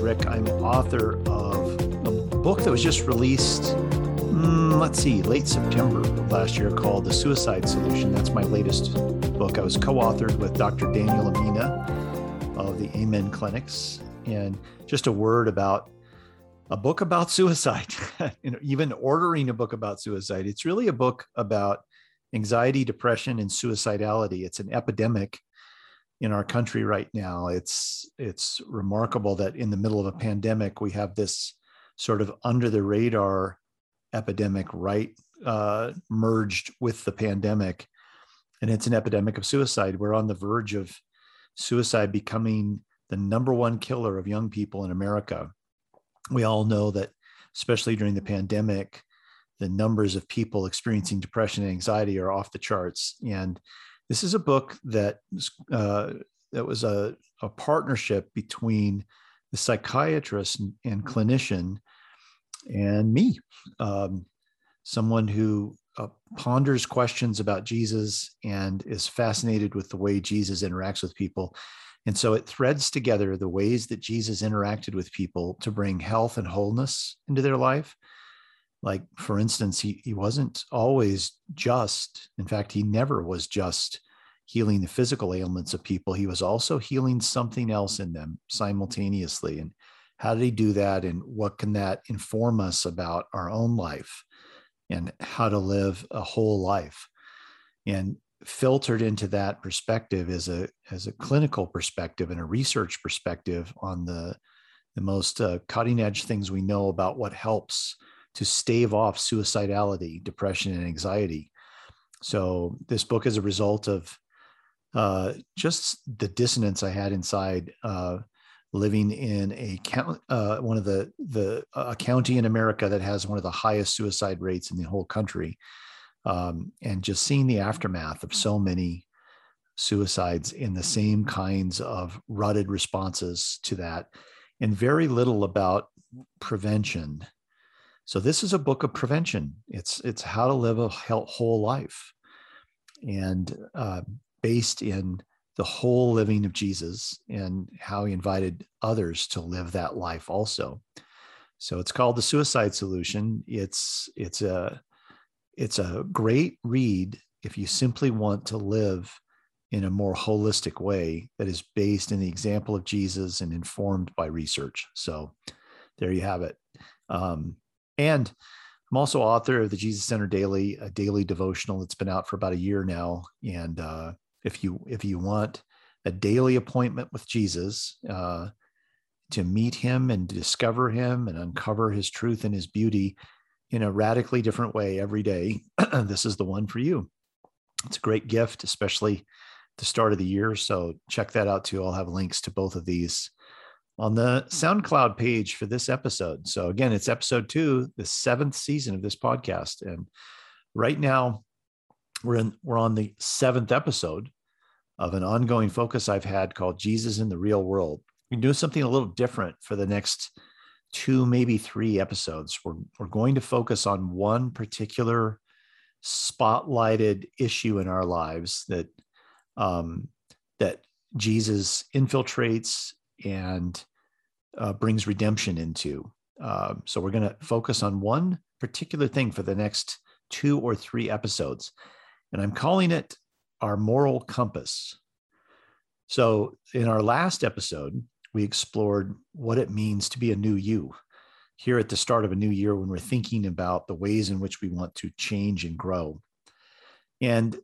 Rick. I'm author of a book that was just released, mm, let's see, late September of last year called The Suicide Solution. That's my latest book. I was co authored with Dr. Daniel Amen of the Amen Clinics. And just a word about a book about suicide, even ordering a book about suicide. It's really a book about anxiety, depression, and suicidality. It's an epidemic in our country right now. It's it's remarkable that in the middle of a pandemic we have this sort of under the radar epidemic right uh, merged with the pandemic, and it's an epidemic of suicide. We're on the verge of suicide becoming the number one killer of young people in America. We all know that, especially during the pandemic, the numbers of people experiencing depression and anxiety are off the charts. And this is a book that uh, that was a, a partnership between the psychiatrist and, and clinician and me, um, someone who uh, ponders questions about Jesus and is fascinated with the way Jesus interacts with people. And so it threads together the ways that Jesus interacted with people to bring health and wholeness into their life. Like, for instance, he, he wasn't always just. In fact, he never was just healing the physical ailments of people. He was also healing something else in them simultaneously. And how did he do that? And what can that inform us about our own life and how to live a whole life? And filtered into that perspective is a as a clinical perspective and a research perspective on the the most uh, cutting edge things we know about what helps to stave off suicidality, depression, and anxiety. So this book is a result of uh, just the dissonance I had inside uh, living in a count, uh, one of the the a county in America that has one of the highest suicide rates in the whole country, um, and just seeing the aftermath of so many suicides in the same kinds of rutted responses to that, and very little about prevention so this is a book of prevention. It's it's how to live a whole life, and uh, based in the whole living of Jesus and how he invited others to live that life also. So it's called the Suicide Solution. It's it's a it's a great read if you simply want to live in a more holistic way that is based in the example of Jesus and informed by research. So there you have it. Um, and I'm also author of the Jesus-Centered Daily, a daily devotional that's been out for about a year now. And uh, if you if you want a daily appointment with Jesus uh, to meet him and discover him and uncover his truth and his beauty in a radically different way every day, this is the one for you. It's a great gift, especially the start of the year. So check that out too. I'll have links to both of these on the SoundCloud page for this episode. So again, it's episode two, the seventh season of this podcast. And right now we're in we're on the seventh episode of an ongoing focus I've had called Jesus in the Real World. We're doing something a little different for the next two, maybe three episodes. We're, we're going to focus on one particular spotlighted issue in our lives that um, that Jesus infiltrates and uh, brings redemption into. Uh, so we're going to focus on one particular thing for the next two or three episodes. And I'm calling it our moral compass. So in our last episode, we explored what it means to be a new you here at the start of a new year when we're thinking about the ways in which we want to change and grow. And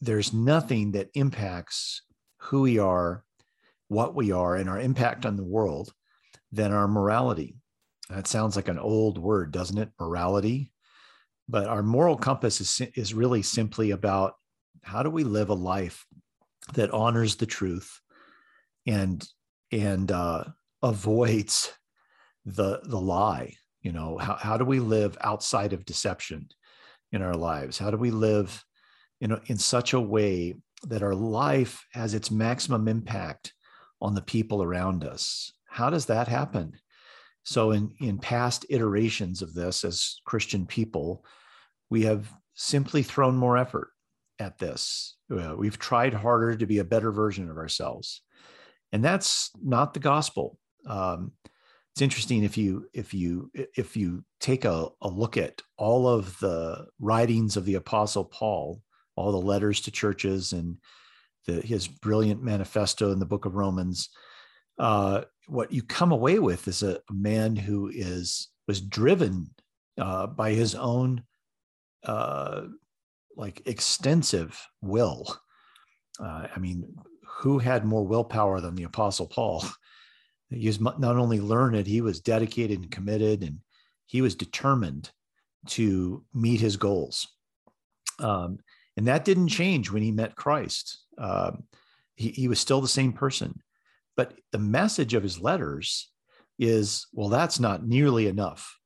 there's nothing that impacts who we are, what we are, and our impact on the world than our morality. That sounds like an old word, doesn't it? Morality. But our moral compass is, is really simply about how do we live a life that honors the truth and and uh, avoids the the lie you know how, how do we live outside of deception in our lives how do we live you know in such a way that our life has its maximum impact on the people around us how does that happen? So in in past iterations of this as christian people we have simply thrown more effort at this. Uh, we've tried harder to be a better version of ourselves. And that's not the gospel. Um, it's interesting if you if you if you take a, a look at all of the writings of the apostle paul all the letters to churches and the, his brilliant manifesto in the book of romans uh, what you come away with is a, man who is was driven uh, by his own uh, like extensive will uh, i mean who had more willpower than the apostle paul he was not only learned, he was dedicated and committed, and he was determined to meet his goals. Um, and that didn't change when he met Christ. Um, he, he was still the same person. But the message of his letters is well, that's not nearly enough.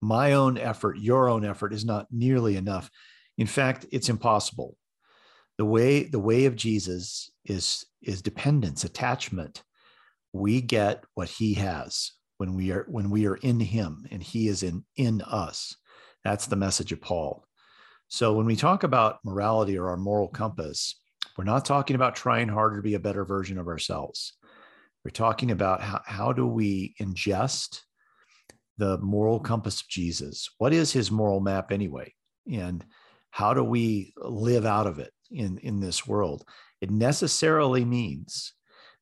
My own effort, your own effort is not nearly enough. In fact, it's impossible. The way the way of Jesus is is dependence, attachment, we get what he has when we are when we are in him and he is in in us that's the message of paul so when we talk about morality or our moral compass we're not talking about trying harder to be a better version of ourselves we're talking about how, how do we ingest the moral compass of jesus? What is his moral map anyway? And how do we live out of it in in this world? It necessarily means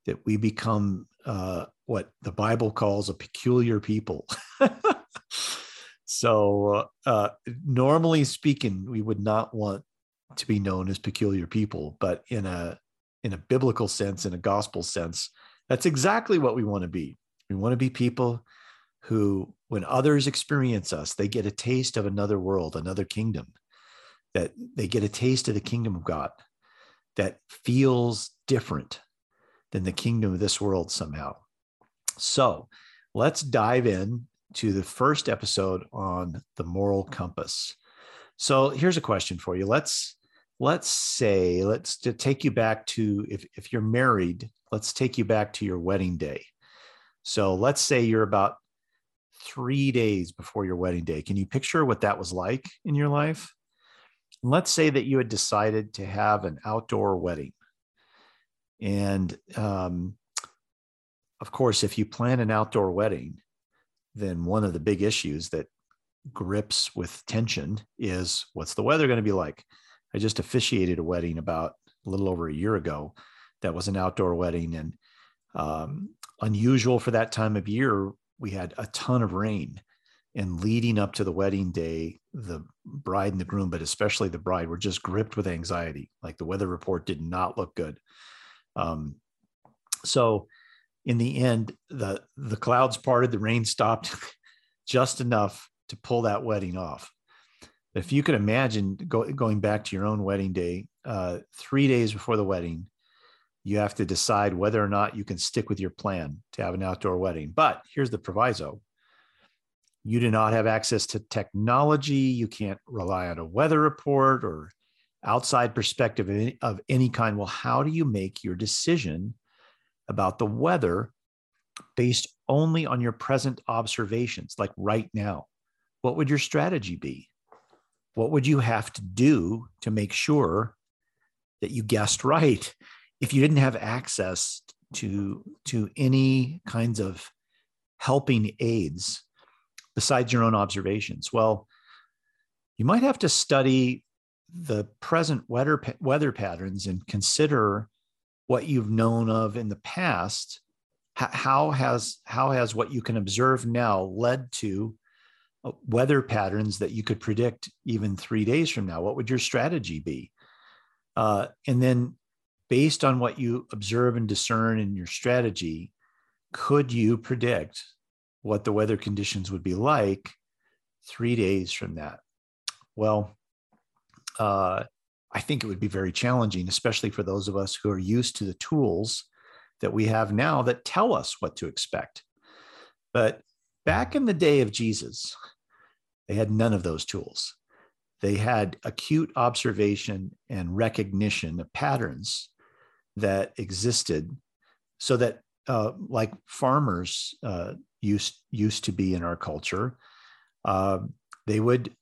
that we become uh, what the Bible calls a peculiar people. so, uh, normally speaking, we would not want to be known as peculiar people, but in a in a biblical sense, in a gospel sense, that's exactly what we want to be. We want to be people who, when others experience us, they get a taste of another world, another kingdom, that they get a taste of the kingdom of God that feels different than the kingdom of this world somehow. So let's dive in to the first episode on the moral compass. So here's a question for you. Let's let's say let's to take you back to if if you're married, let's take you back to your wedding day. So let's say you're about 3 days before your wedding day. Can you picture what that was like in your life? let's say that you had decided to have an outdoor wedding. And um, of course, if you plan an outdoor wedding, then one of the big issues that grips with tension is what's the weather going to be like? I just officiated a wedding about a little over a year ago that was an outdoor wedding and um, unusual for that time of year. We had a ton of rain. And leading up to the wedding day, the bride and the groom, but especially the bride, were just gripped with anxiety. Like the weather report did not look good. Um, so in the end, the the clouds parted, the rain stopped just enough to pull that wedding off. If you could imagine go, going back to your own wedding day, uh, three days before the wedding, you have to decide whether or not you can stick with your plan to have an outdoor wedding. But here's the proviso you do not have access to technology. You can't rely on a weather report or outside perspective of any, of any kind. Well, how do you make your decision about the weather based only on your present observations, like right now? What would your strategy be? What would you have to do to make sure that you guessed right if you didn't have access to, to any kinds of helping aids besides your own observations? Well, you might have to study the present weather weather patterns and consider what you've known of in the past how has how has what you can observe now led to weather patterns that you could predict even three days from now what would your strategy be uh, and then based on what you observe and discern in your strategy could you predict what the weather conditions would be like three days from that well uh, I think it would be very challenging, especially for those of us who are used to the tools that we have now that tell us what to expect. But back in the day of Jesus, they had none of those tools. They had acute observation and recognition of patterns that existed so that uh, like farmers uh, used used to be in our culture, uh, they would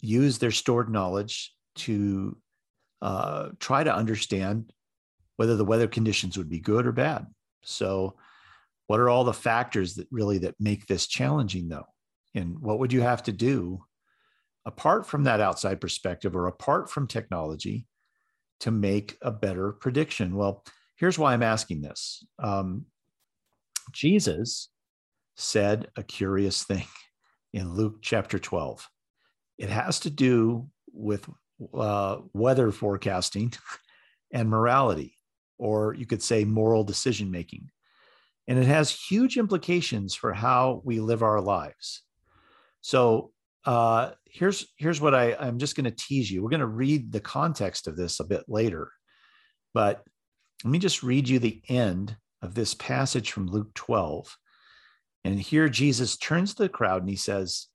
use their stored knowledge to uh, try to understand whether the weather conditions would be good or bad. So, what are all the factors that really that make this challenging, though? And what would you have to do apart from that outside perspective or apart from technology to make a better prediction? Well, here's why I'm asking this. Um, Jesus said a curious thing in Luke chapter 12. It has to do with uh, weather forecasting and morality, or you could say moral decision making. And it has huge implications for how we live our lives. So uh, here's here's what I, I'm just going to tease you. We're going to read the context of this a bit later, but let me just read you the end of this passage from Luke 12. And here Jesus turns to the crowd and he says,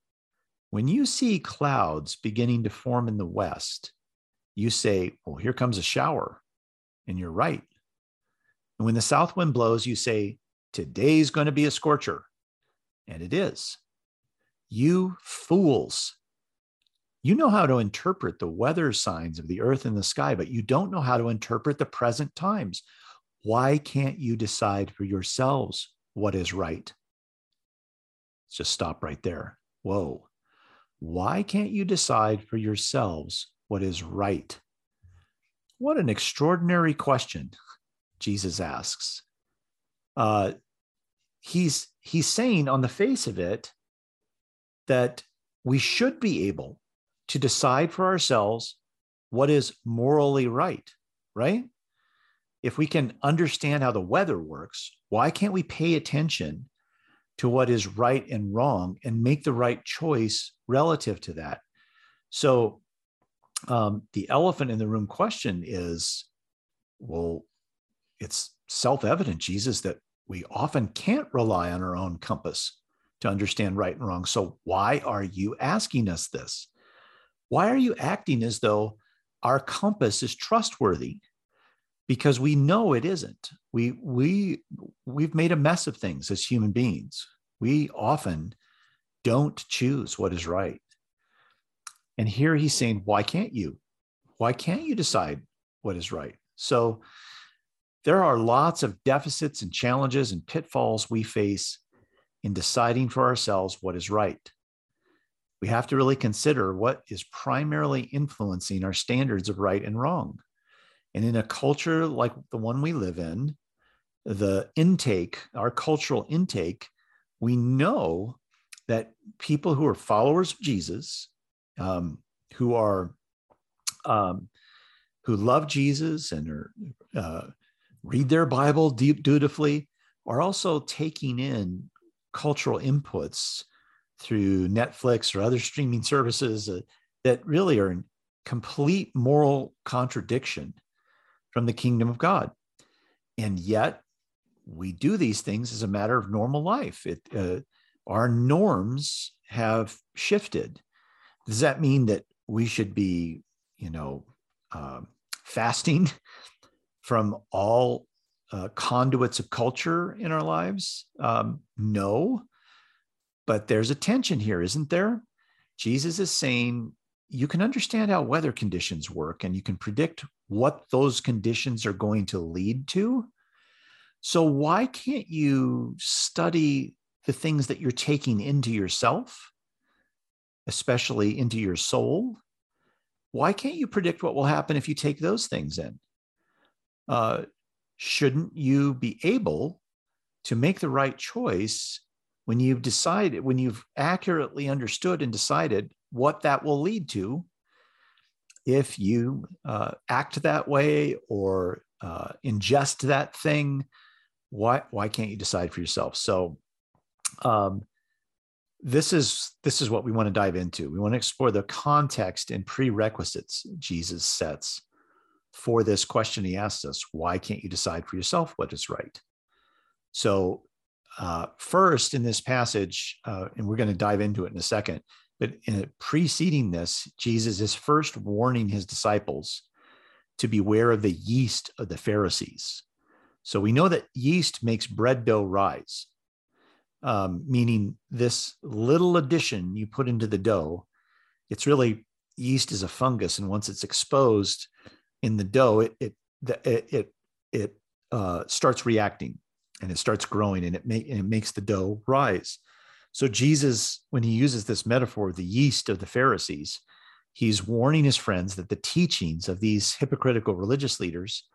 When you see clouds beginning to form in the west, you say, Well, here comes a shower. And you're right. And when the south wind blows, you say, Today's going to be a scorcher. And it is. You fools. You know how to interpret the weather signs of the earth and the sky, but you don't know how to interpret the present times. Why can't you decide for yourselves what is right? Just stop right there. Whoa. Why can't you decide for yourselves what is right? What an extraordinary question Jesus asks. Uh, he's he's saying on the face of it that we should be able to decide for ourselves what is morally right, right? if we can understand how the weather works, why can't we pay attention to what is right and wrong and make the right choice relative to that? So, um, the elephant in the room question is well, it's self evident, Jesus, that we often can't rely on our own compass to understand right and wrong. So, why are you asking us this? Why are you acting as though our compass is trustworthy? because we know it isn't. We we we've made a mess of things as human beings. We often don't choose what is right. And here he's saying, why can't you? Why can't you decide what is right? So there are lots of deficits and challenges and pitfalls we face in deciding for ourselves what is right. We have to really consider what is primarily influencing our standards of right and wrong. And in a culture like the one we live in, the intake, our cultural intake, we know that people who are followers of Jesus, um, who are um, who love Jesus and are uh, read their Bible deep, dutifully, are also taking in cultural inputs through Netflix or other streaming services that really are in complete moral contradiction from the kingdom of God. And yet, we do these things as a matter of normal life. It, uh, our norms have shifted. Does that mean that we should be, you know, uh, fasting from all uh, conduits of culture in our lives? Um, no, but there's a tension here, isn't there? Jesus is saying you can understand how weather conditions work and you can predict what those conditions are going to lead to. So, why can't you study the things that you're taking into yourself, especially into your soul? Why can't you predict what will happen if you take those things in? Uh, shouldn't you be able to make the right choice when you've decided, when you've accurately understood and decided what that will lead to if you uh, act that way or uh, ingest that thing? Why why can't you decide for yourself? So um, this is this is what we want to dive into. We want to explore the context and prerequisites jesus sets for this question he asks us why can't you decide for yourself what is right so uh, first in this passage, uh, and we're going to dive into it in a second, but in preceding this, Jesus is first warning his disciples to beware of the yeast of the Pharisees. So we know that yeast makes bread dough rise, um, meaning this little addition you put into the dough, it's really yeast is a fungus, and once it's exposed in the dough, it it it it, it uh, starts reacting and it starts growing, and it, make, and it makes the dough rise. So Jesus, when he uses this metaphor, the yeast of the Pharisees, he's warning his friends that the teachings of these hypocritical religious leaders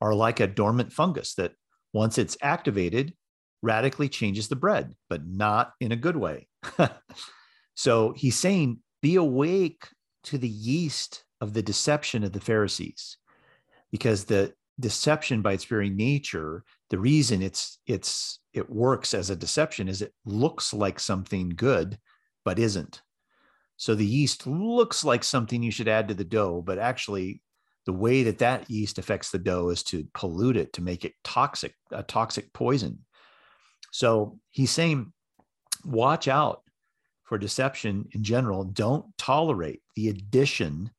are like a dormant fungus that once it's activated radically changes the bread but not in a good way so he's saying be awake to the yeast of the deception of the pharisees. Because the deception by its very nature the reason it's it's it works as a deception is it looks like something good but isn't. So the yeast looks like something you should add to the dough but actually the way that that yeast affects the dough is to pollute it to make it toxic a toxic poison. So he's saying watch out for deception in general. Don't tolerate the addition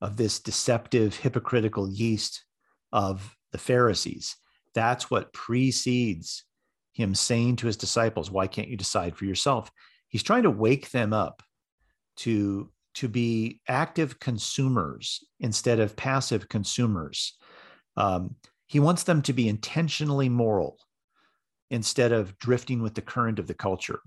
of this deceptive hypocritical yeast of the pharisees that's what precedes him saying to his disciples why can't you decide for yourself he's trying to wake them up to to be active consumers instead of passive consumers. Um, he wants them to be intentionally moral instead of drifting with the current of the culture.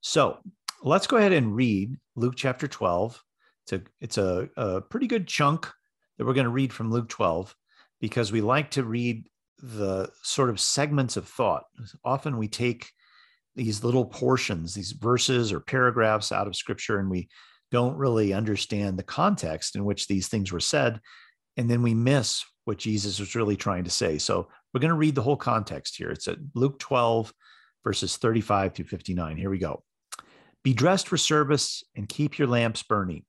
So let's go ahead and read Luke chapter 12. It's a, it's a, a pretty good chunk that we're going to read from Luke 12 because we like to read the sort of segments of thought. Often we take these little portions, these verses or paragraphs out of scripture, and we don't really understand the context in which these things were said. And then we miss what Jesus was really trying to say. So we're going to read the whole context here. It's at Luke 12, verses 35 through 59. Here we go. Be dressed for service and keep your lamps burning,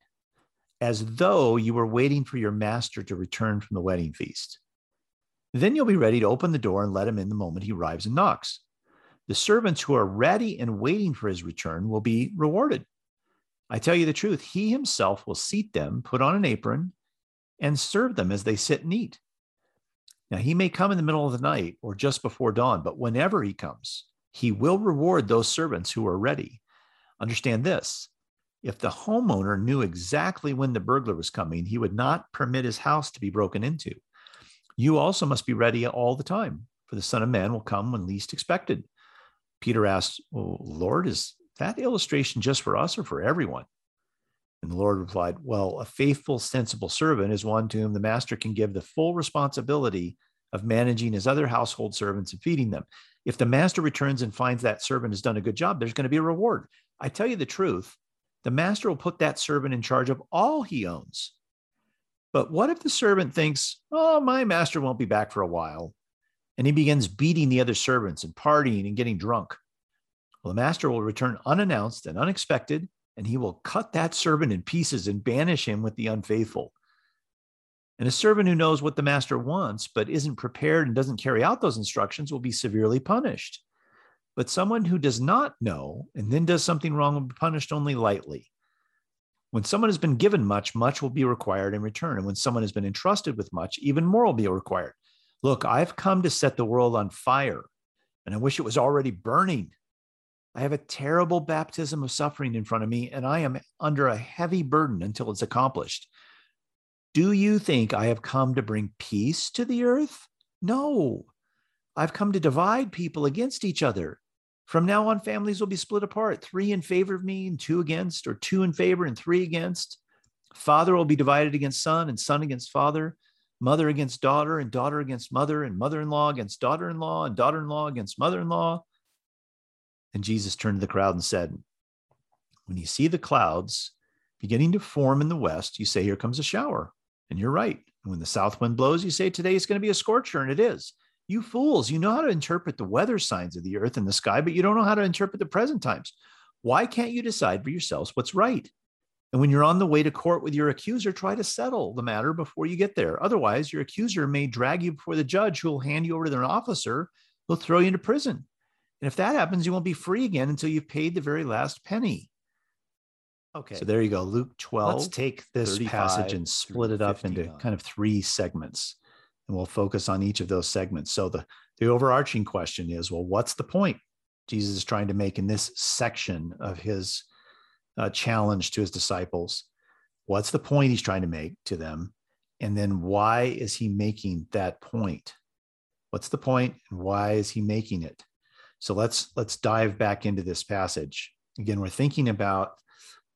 as though you were waiting for your master to return from the wedding feast. Then you'll be ready to open the door and let him in the moment he arrives and knocks. The servants who are ready and waiting for his return will be rewarded. I tell you the truth, he himself will seat them, put on an apron, and serve them as they sit and eat. Now, he may come in the middle of the night or just before dawn, but whenever he comes, he will reward those servants who are ready. Understand this if the homeowner knew exactly when the burglar was coming, he would not permit his house to be broken into. You also must be ready all the time, for the Son of Man will come when least expected. Peter asked, well, Lord, is that illustration just for us or for everyone? And the Lord replied, Well, a faithful, sensible servant is one to whom the master can give the full responsibility of managing his other household servants and feeding them. If the master returns and finds that servant has done a good job, there's going to be a reward. I tell you the truth, the master will put that servant in charge of all he owns. But what if the servant thinks, Oh, my master won't be back for a while? And he begins beating the other servants and partying and getting drunk. Well, the master will return unannounced and unexpected, and he will cut that servant in pieces and banish him with the unfaithful. And a servant who knows what the master wants, but isn't prepared and doesn't carry out those instructions will be severely punished. But someone who does not know and then does something wrong will be punished only lightly. When someone has been given much, much will be required in return. And when someone has been entrusted with much, even more will be required. Look, I've come to set the world on fire, and I wish it was already burning. I have a terrible baptism of suffering in front of me, and I am under a heavy burden until it's accomplished. Do you think I have come to bring peace to the earth? No, I've come to divide people against each other. From now on, families will be split apart three in favor of me and two against, or two in favor and three against. Father will be divided against son, and son against father, mother against daughter, and daughter against mother, and mother in law against daughter in law, and daughter in law against mother in law and Jesus turned to the crowd and said, When you see the clouds beginning to form in the west, you say, Here comes a shower. And you're right. And when the south wind blows, you say, Today is going to be a scorcher, and it is. You fools, you know how to interpret the weather signs of the earth and the sky, but you don't know how to interpret the present times. Why can't you decide for yourselves what's right? And when you're on the way to court with your accuser, try to settle the matter before you get there. Otherwise, your accuser may drag you before the judge, who will hand you over to an officer who'll throw you into prison. And if that happens, you won't be free again until you've paid the very last penny. Okay. So there you go. Luke 12. Let's take this passage and split it up into kind of three segments. And we'll focus on each of those segments. So the, the overarching question is well, what's the point Jesus is trying to make in this section of his uh, challenge to his disciples? What's the point he's trying to make to them? And then why is he making that point? What's the point and why is he making it? So let's let's dive back into this passage. Again, we're thinking about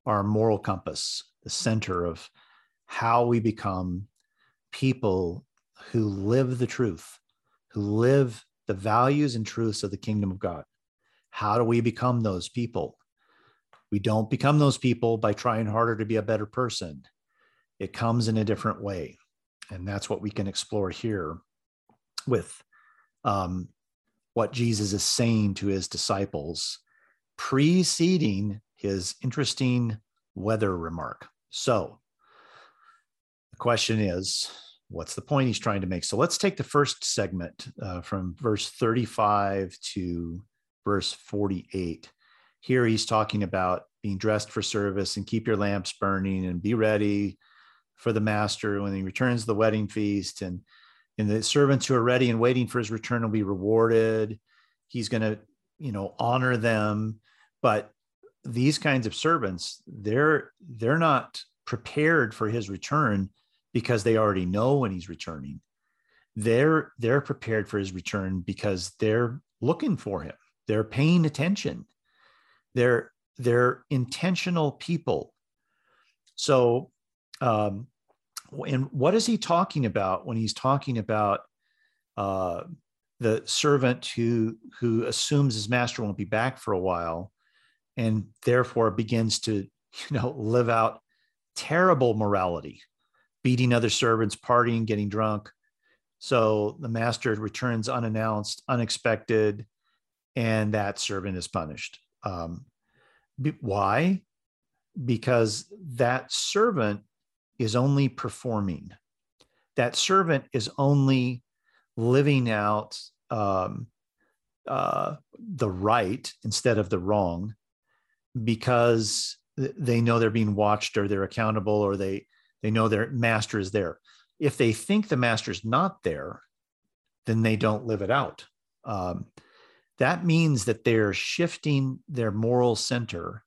our moral compass, the center of how we become people who live the truth, who live the values and truths of the kingdom of God. How do we become those people? We don't become those people by trying harder to be a better person. It comes in a different way. And that's what we can explore here with um, what Jesus is saying to his disciples, preceding his interesting weather remark. So the question is, what's the point he's trying to make? So let's take the first segment uh, from verse 35 to verse 48. Here he's talking about being dressed for service and keep your lamps burning and be ready for the master when he returns the wedding feast and and the servants who are ready and waiting for his return will be rewarded he's going to you know honor them but these kinds of servants they're they're not prepared for his return because they already know when he's returning they're they're prepared for his return because they're looking for him. They're paying attention. They're they're intentional people. So um and what is he talking about when he's talking about uh the servant who who assumes his master won't be back for a while and therefore begins to you know live out terrible morality beating other servants partying getting drunk. So the master returns unannounced unexpected and that servant is punished. Um, why? Because that servant is only performing. That servant is only living out um, uh, the right instead of the wrong because they know they're being watched or they're accountable or they they know their master is there. If they think the master's not there then they don't live it out. Um, that means that they're shifting their moral center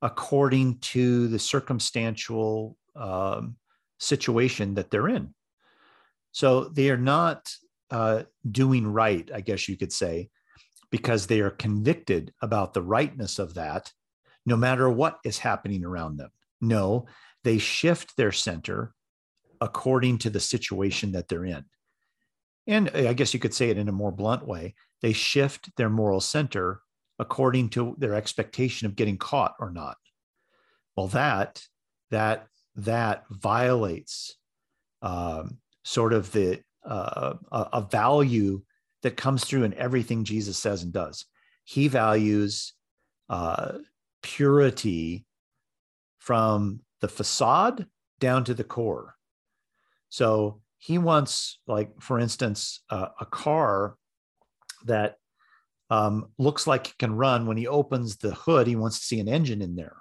according to the circumstantial um, situation that they're in. So they are not uh, doing right i guess you could say because they are convicted about the rightness of that no matter what is happening around them. No, they shift their center according to the situation that they're in. And I guess you could say it in a more blunt way they shift their moral center according to their expectation of getting caught or not. Well, that, that, that violates um, sort of the uh, a, value that comes through in everything Jesus says and does. He values uh, purity from the facade down to the core. So he wants, like, for instance, uh, a car that um, looks like it can run. When he opens the hood, he wants to see an engine in there,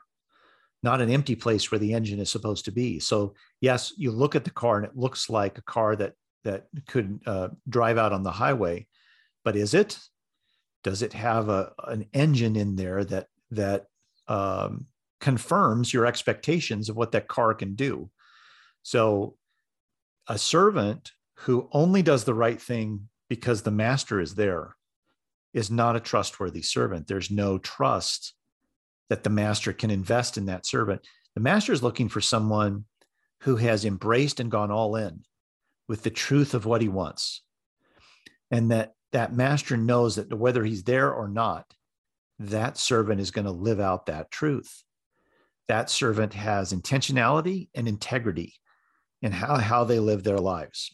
not an empty place where the engine is supposed to be. So yes, you look at the car and it looks like a car that that could uh, drive out on the highway, but is it? Does it have a, an engine in there that that um, confirms your expectations of what that car can do. So, a servant who only does the right thing because the master is there is not a trustworthy servant. There's no trust that the master can invest in that servant. The master is looking for someone who has embraced and gone all in with the truth of what he wants. And that that master knows that whether he's there or not, that servant is going to live out that truth. That servant has intentionality and integrity in how, how they live their lives.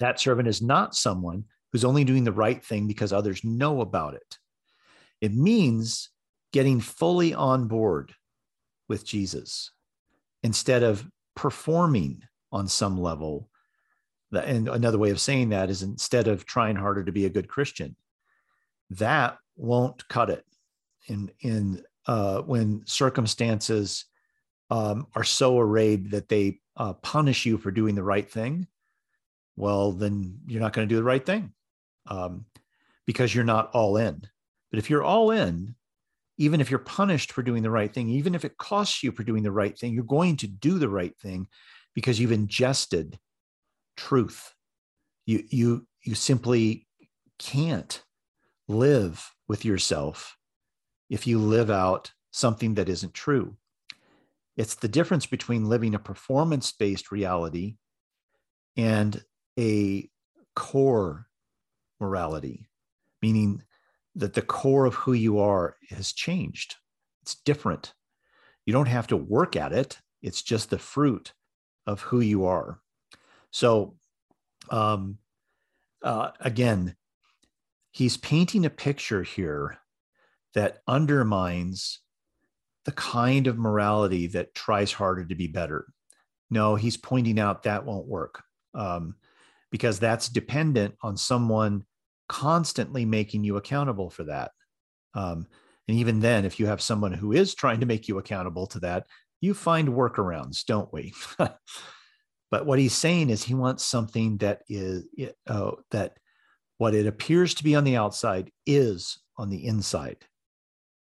That servant is not someone who's only doing the right thing because others know about it. It means getting fully on board with Jesus instead of performing on some level. And another way of saying that is instead of trying harder to be a good Christian, that won't cut it in in uh, when circumstances um, are so arrayed that they uh, punish you for doing the right thing, well, then you're not going to do the right thing um, because you're not all in. But if you're all in, even if you're punished for doing the right thing, even if it costs you for doing the right thing, you're going to do the right thing because you've ingested truth. You you you simply can't live with yourself if you live out something that isn't true. It's the difference between living a performance based reality and a core morality, meaning that the core of who you are has changed. It's different. You don't have to work at it, it's just the fruit of who you are. So, um, uh, again, he's painting a picture here that undermines the kind of morality that tries harder to be better. No, he's pointing out that won't work um, because that's dependent on someone constantly making you accountable for that. Um, and even then, if you have someone who is trying to make you accountable to that, you find workarounds, don't we? but what he's saying is he wants something that is uh, that what it appears to be on the outside is on the inside.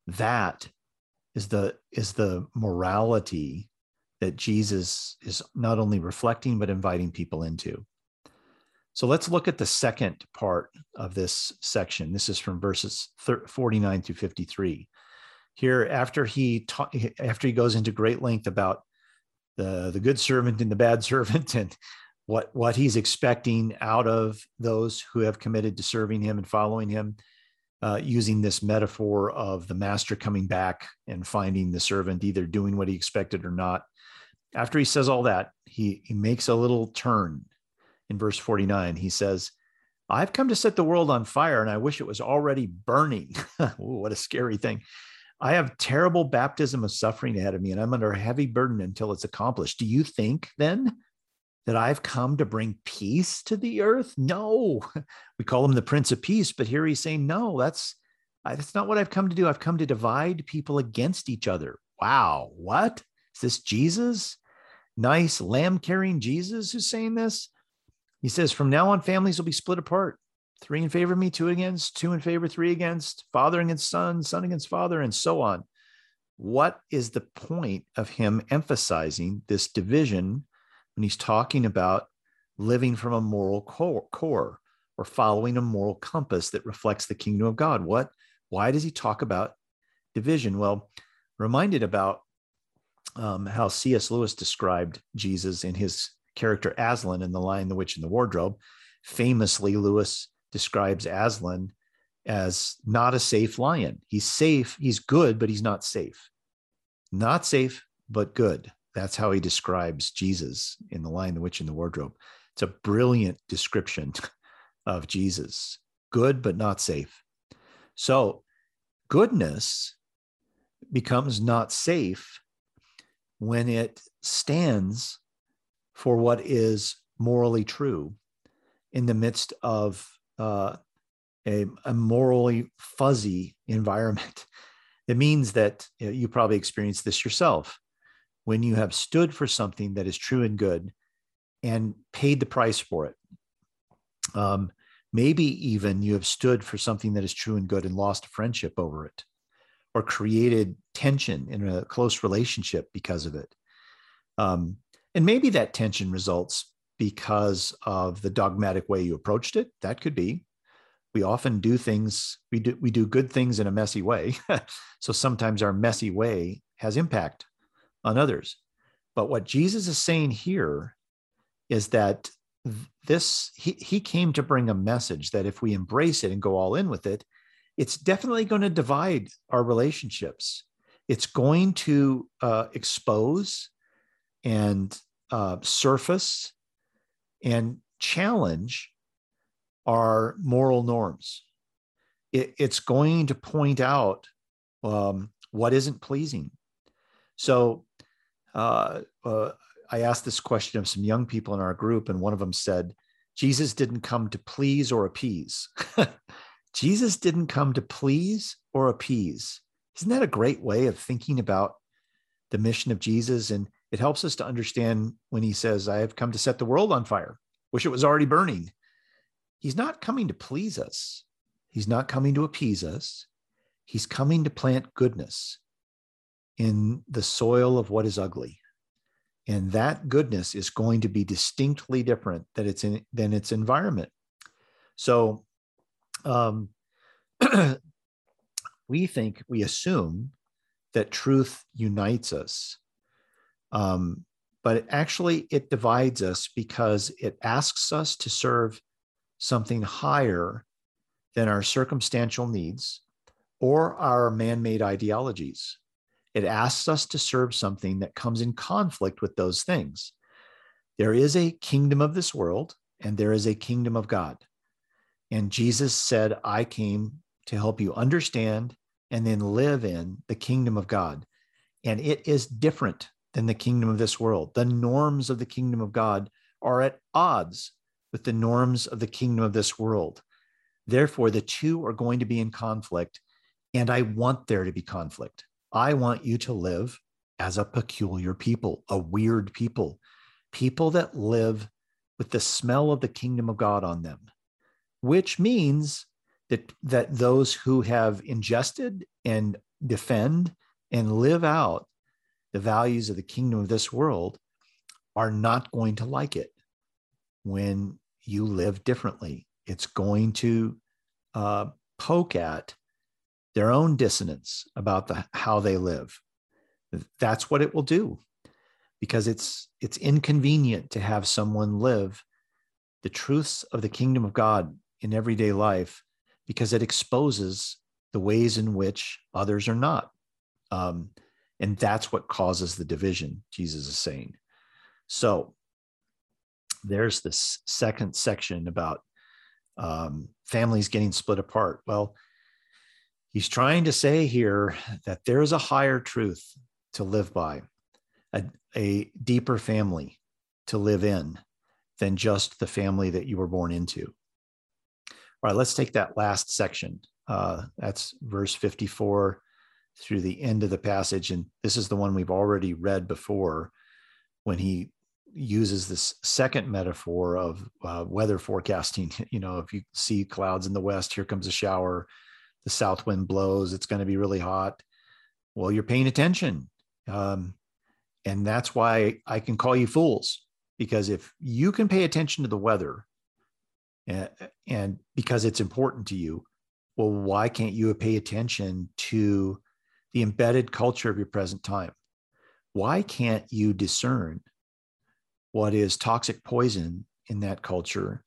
That is the is the morality that Jesus is not only reflecting but inviting people into. So let's look at the second part of this section. This is from verses 49 through 53. Here, after he ta- after he goes into great length about the, the good servant and the bad servant and what, what he's expecting out of those who have committed to serving him and following him, uh, using this metaphor of the master coming back and finding the servant either doing what he expected or not. After he says all that, he, he makes a little turn in verse 49. He says, I've come to set the world on fire and I wish it was already burning. Ooh, what a scary thing. I have terrible baptism of suffering ahead of me and I'm under a heavy burden until it's accomplished. Do you think then that I've come to bring peace to the earth? No, we call him the Prince of Peace, but here he's saying, no, that's that's not what I've come to do. I've come to divide people against each other. Wow, what is this Jesus? Nice lamb carrying Jesus who's saying this? He says, from now on, families will be split apart. Three in favor of me, two against, two in favor, three against, father against son, son against father, and so on. What is the point of him emphasizing this division when he's talking about living from a moral core, core or following a moral compass that reflects the kingdom of God. What why does he talk about division? Well, reminded about um, how C.S. Lewis described Jesus in his character Aslan in The Lion, the Witch, and the Wardrobe. Famously, Lewis describes Aslan as not a safe lion. He's safe, he's good, but he's not safe. Not safe, but good. That's how he describes Jesus in The Lion, the Witch, and the Wardrobe. It's a brilliant description of Jesus good, but not safe. So, goodness becomes not safe when it stands for what is morally true in the midst of uh, a, a, morally fuzzy environment. It means that you, know, you probably experienced this yourself when you have stood for something that is true and good and paid the price for it. Um, maybe even you have stood for something that is true and good and lost a friendship over it or created tension in a close relationship because of it. Um, and maybe that tension results because of the dogmatic way you approached it. That could be. We often do things, we do, we do good things in a messy way. so sometimes our messy way has impact on others. But what Jesus is saying here is that this he, he came to bring a message that if we embrace it and go all in with it, it's definitely going to divide our relationships. It's going to uh, expose and uh, surface and challenge our moral norms. It, it's going to point out um, what isn't pleasing. So uh, uh, I asked this question of some young people in our group, and one of them said, Jesus didn't come to please or appease. Jesus didn't come to please or appease. Isn't that a great way of thinking about the mission of Jesus? And it helps us to understand when he says, I have come to set the world on fire. Wish it was already burning. He's not coming to please us, he's not coming to appease us. He's coming to plant goodness in the soil of what is ugly. And that goodness is going to be distinctly different than its, in, than its environment. So um, we think, we assume that truth unites us. Um, but actually, it divides us because it asks us to serve something higher than our circumstantial needs or our man made ideologies. It asks us to serve something that comes in conflict with those things. There is a kingdom of this world, and there is a kingdom of God. And Jesus said, I came to help you understand and then live in the kingdom of God. And it is different than the kingdom of this world. The norms of the kingdom of God are at odds with the norms of the kingdom of this world. Therefore, the two are going to be in conflict. And I want there to be conflict. I want you to live as a peculiar people, a weird people, people that live with the smell of the kingdom of God on them, which means that, that those who have ingested and defend and live out the values of the kingdom of this world are not going to like it when you live differently. It's going to uh, poke at their own dissonance about the, how they live. That's what it will do because it's it's inconvenient to have someone live the truths of the kingdom of God in everyday life because it exposes the ways in which others are not. Um, and that's what causes the division, Jesus is saying. So there's this second section about um, families getting split apart. Well, he's trying to say here that there's a higher truth to live by, a, a deeper family to live in than just the family that you were born into. All right, let's take that last section. Uh, that's verse 54 through the end of the passage. And this is the one we've already read before when he uses this second metaphor of uh, weather forecasting. You know, if you see clouds in the west, here comes a shower, the south wind blows, it's going to be really hot. Well, you're paying attention. Um, and that's why I can call you fools, because if you can pay attention to the weather and, and because it's important to you, well, why can't you pay attention to the embedded culture of your present time. Why can't you discern what is toxic poison in that culture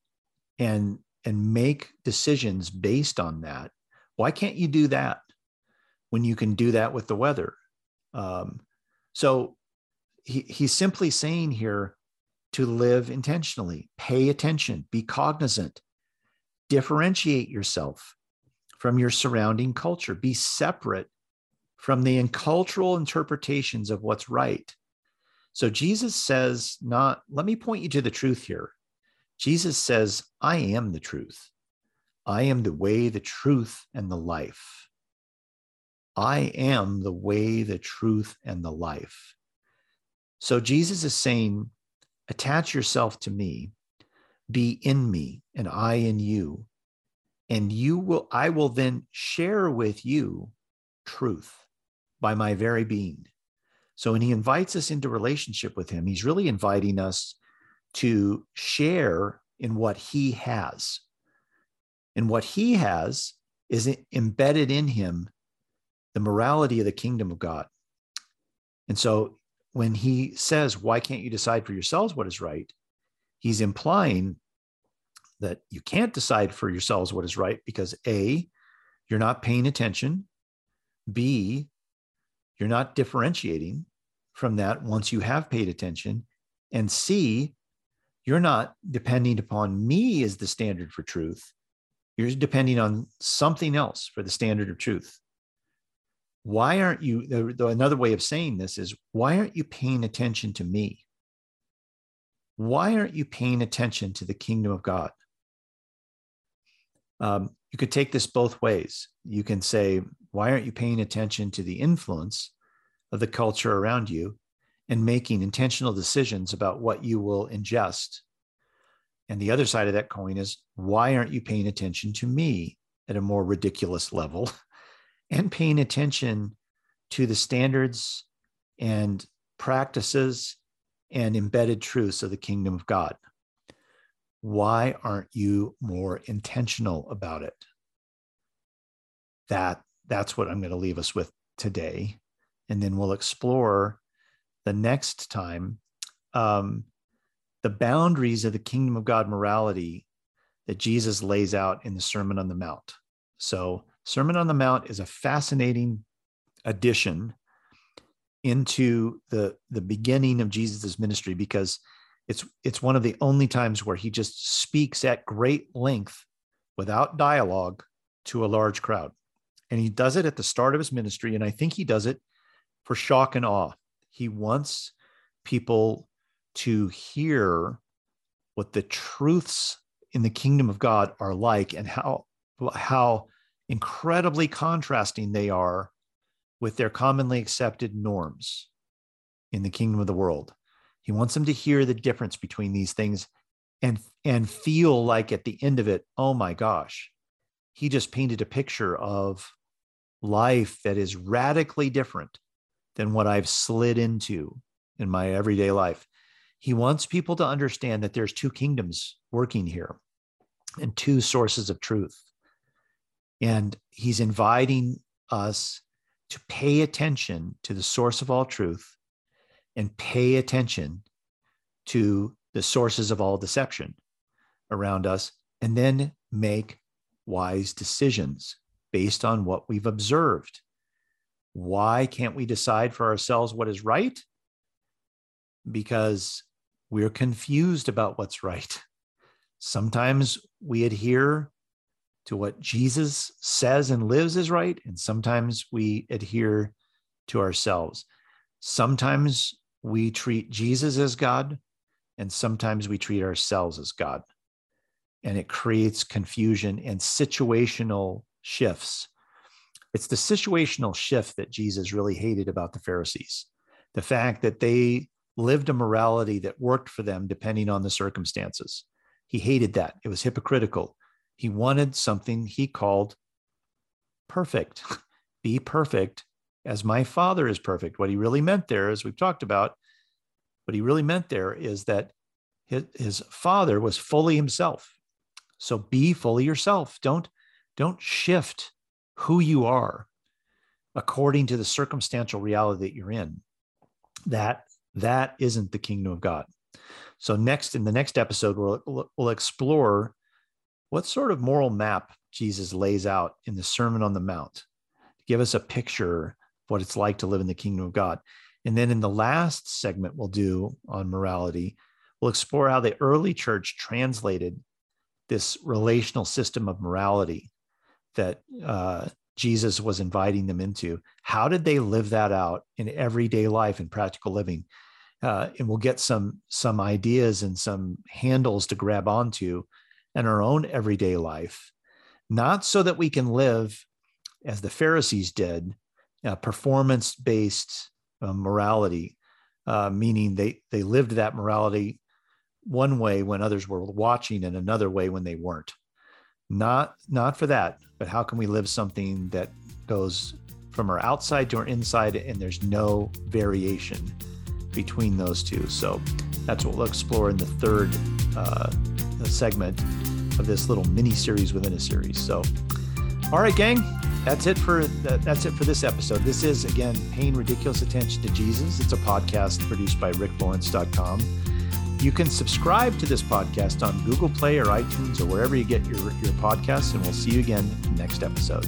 and and make decisions based on that? Why can't you do that when you can do that with the weather? Um, so he, he's simply saying here to live intentionally, pay attention, be cognizant, differentiate yourself from your surrounding culture, be separate from the cultural interpretations of what's right. So Jesus says, not, let me point you to the truth here. Jesus says, I am the truth. I am the way, the truth, and the life. I am the way, the truth, and the life. So Jesus is saying, attach yourself to me, be in me, and I in you. And you will, I will then share with you truth by my very being. So when he invites us into relationship with him, he's really inviting us to share in what he has. And what he has is embedded in him the morality of the kingdom of God. And so when he says, Why can't you decide for yourselves what is right? He's implying that you can't decide for yourselves what is right because A, you're not paying attention. B, you're not differentiating from that once you have paid attention. And C, you're not depending upon me as the standard for truth. You're depending on something else for the standard of truth. Why aren't you? The, the, another way of saying this is why aren't you paying attention to me? Why aren't you paying attention to the kingdom of God? Um, you could take this both ways. You can say, why aren't you paying attention to the influence of the culture around you and making intentional decisions about what you will ingest? And the other side of that coin is, why aren't you paying attention to me at a more ridiculous level and paying attention to the standards and practices and embedded truths of the kingdom of God? Why aren't you more intentional about it? That that's what I'm going to leave us with today. And then we'll explore the next time um, the boundaries of the kingdom of God morality that Jesus lays out in the Sermon on the Mount. So, Sermon on the Mount is a fascinating addition into the the beginning of Jesus' ministry because it's it's one of the only times where he just speaks at great length without dialogue to a large crowd. And he does it at the start of his ministry. And I think he does it for shock and awe. He wants people to hear what the truths in the kingdom of God are like and how, how incredibly contrasting they are with their commonly accepted norms in the kingdom of the world. He wants them to hear the difference between these things and and feel like at the end of it, oh my gosh, he just painted a picture of life that is radically different than what I've slid into in my everyday life. He wants people to understand that there's two kingdoms working here and two sources of truth. And he's inviting us to pay attention to the source of all truth and pay attention to the sources of all deception around us, and then make wise decisions based on what we've observed. Why can't we decide for ourselves what is right? Because we're confused about what's right. Sometimes we adhere to what Jesus says and lives is right, and sometimes we adhere to ourselves. Sometimes we treat Jesus as God, and sometimes we treat ourselves as God. And it creates confusion and situational shifts. It's the situational shift that Jesus really hated about the Pharisees. The fact that they lived a morality that worked for them depending on the circumstances. He hated that. It was hypocritical. He wanted something he called perfect. Be perfect as my Father is perfect. What he really meant there, as we've talked about, what he really meant there is that his, his Father was fully himself. So be fully yourself. Don't don't shift who you are according to the circumstantial reality that you're in. That that isn't the kingdom of God. So next in the next episode we'll we'll explore what sort of moral map Jesus lays out in the Sermon on the Mount to give us a picture of what it's like to live in the kingdom of God. And then in the last segment we'll do on morality, we'll explore how the early church translated this relational system of morality that uh, Jesus was inviting them into. How did they live that out in everyday life and practical living? Uh, and we'll get some some ideas and some handles to grab onto in our own everyday life, not so that we can live as the Pharisees did, uh, performance based uh, morality, uh, meaning they they lived that morality one way when others were watching and another way when they weren't. Not not for that but how can we live something that goes from our outside to our inside and there's no variation between those two. So that's what we'll explore in the third uh, segment of this little mini series within a series. So all right gang that's it for that's it for this episode. This is again paying ridiculous attention to jesus. It's a podcast produced by ricklawrence.com you can subscribe to this podcast on Google Play or iTunes or wherever you get your, your podcasts, and we'll see you again next episode.